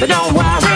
But don't worry.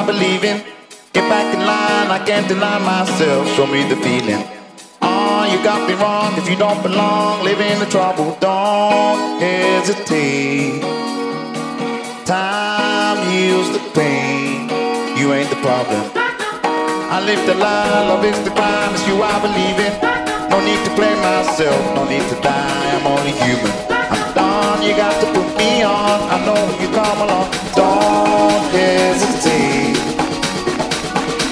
I believe in. Get back in line, I can't deny myself, show me the feeling. Oh, you got me wrong if you don't belong, live in the trouble, don't hesitate. Time heals the pain, you ain't the problem. I live the lie, love is the crime, it's you I believe in. No need to blame myself, no need to die, I'm only human. I'm you got to put me on, I know you come along, don't hesitate.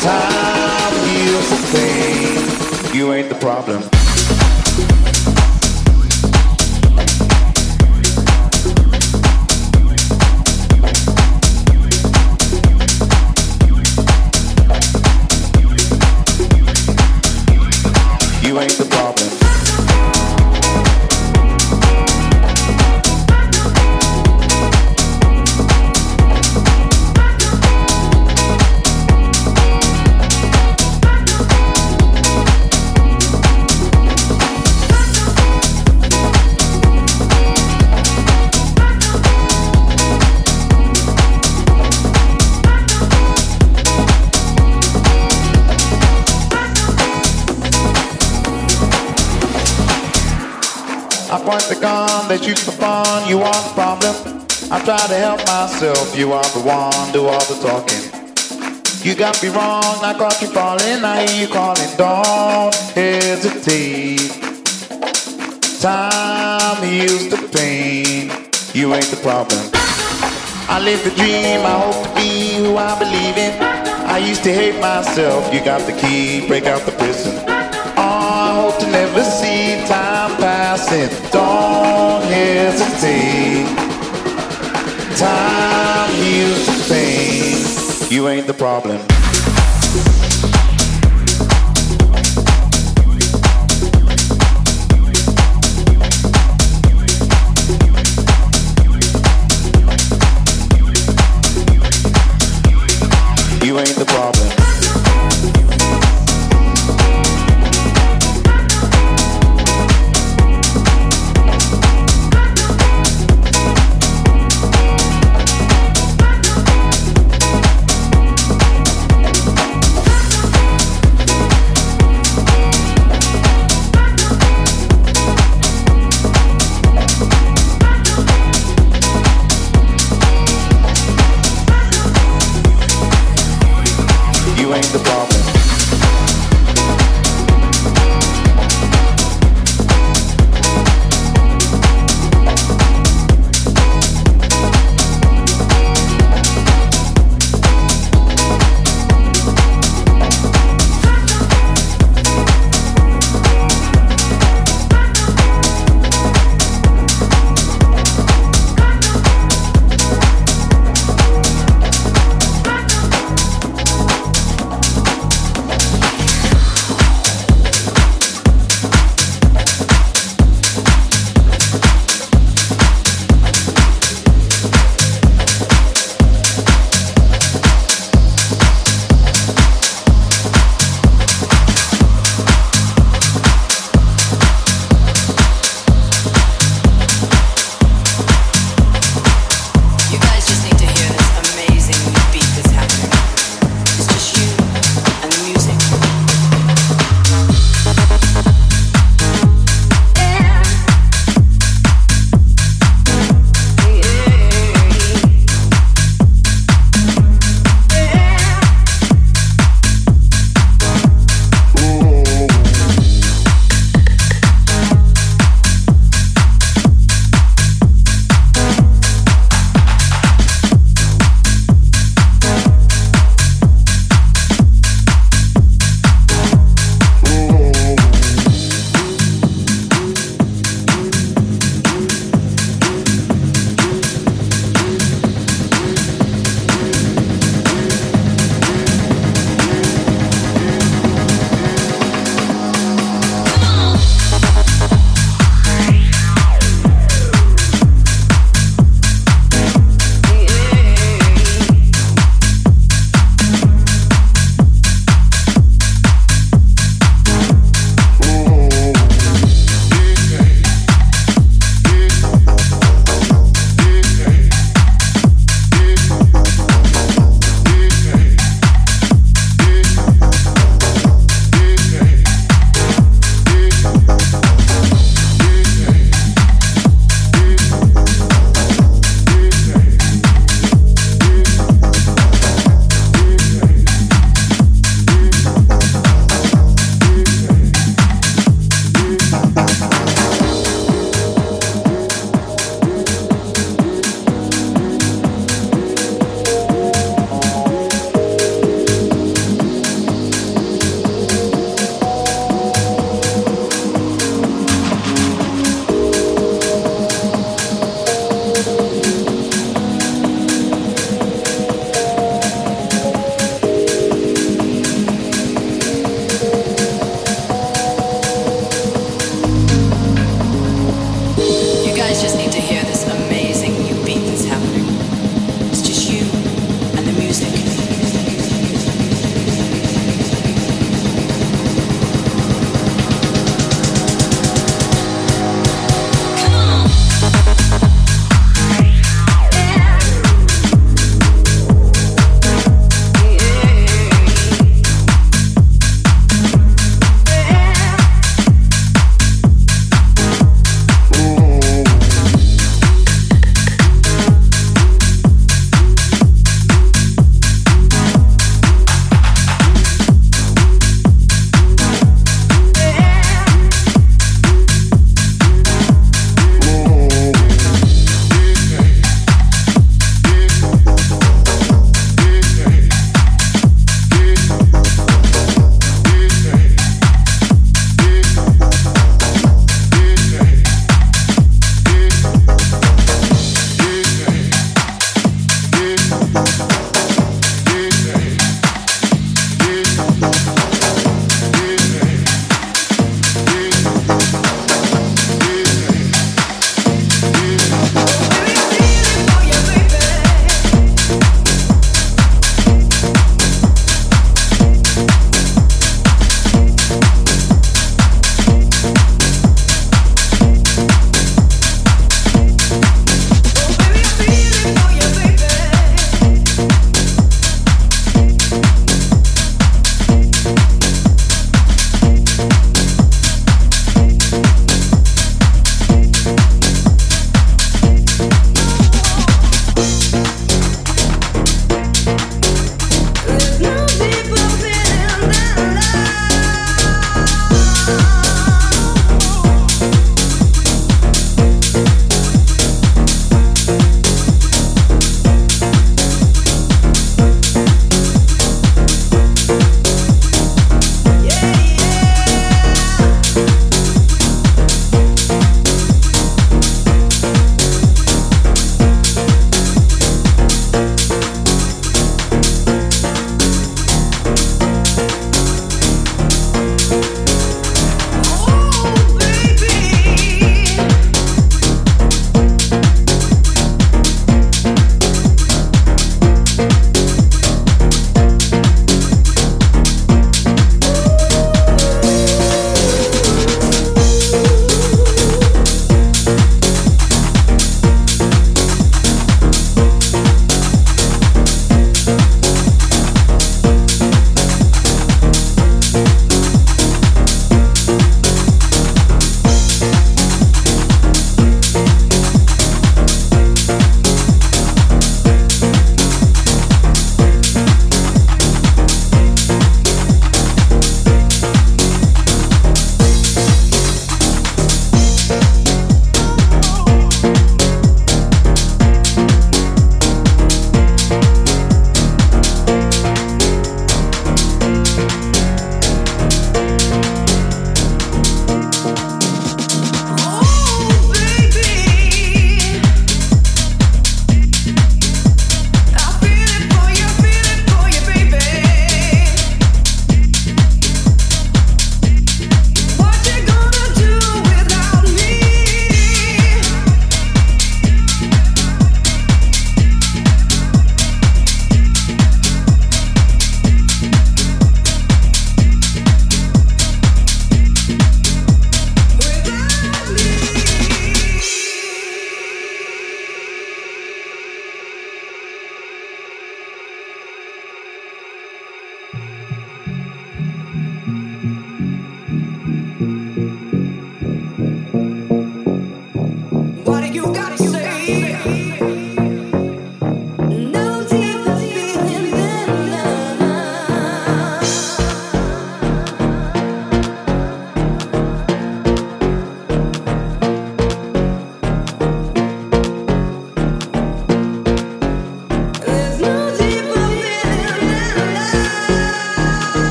Time heals the pain, you ain't the problem. The gun, the fun, you are the problem. I try to help myself, you are the one, do all the talking. You got me wrong, I caught you falling, I hear you calling, don't hesitate. Time heals the pain, you ain't the problem. I live the dream, I hope to be who I believe in. I used to hate myself, you got the key, break out the prison. You ain't the problem.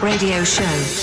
Radio Show.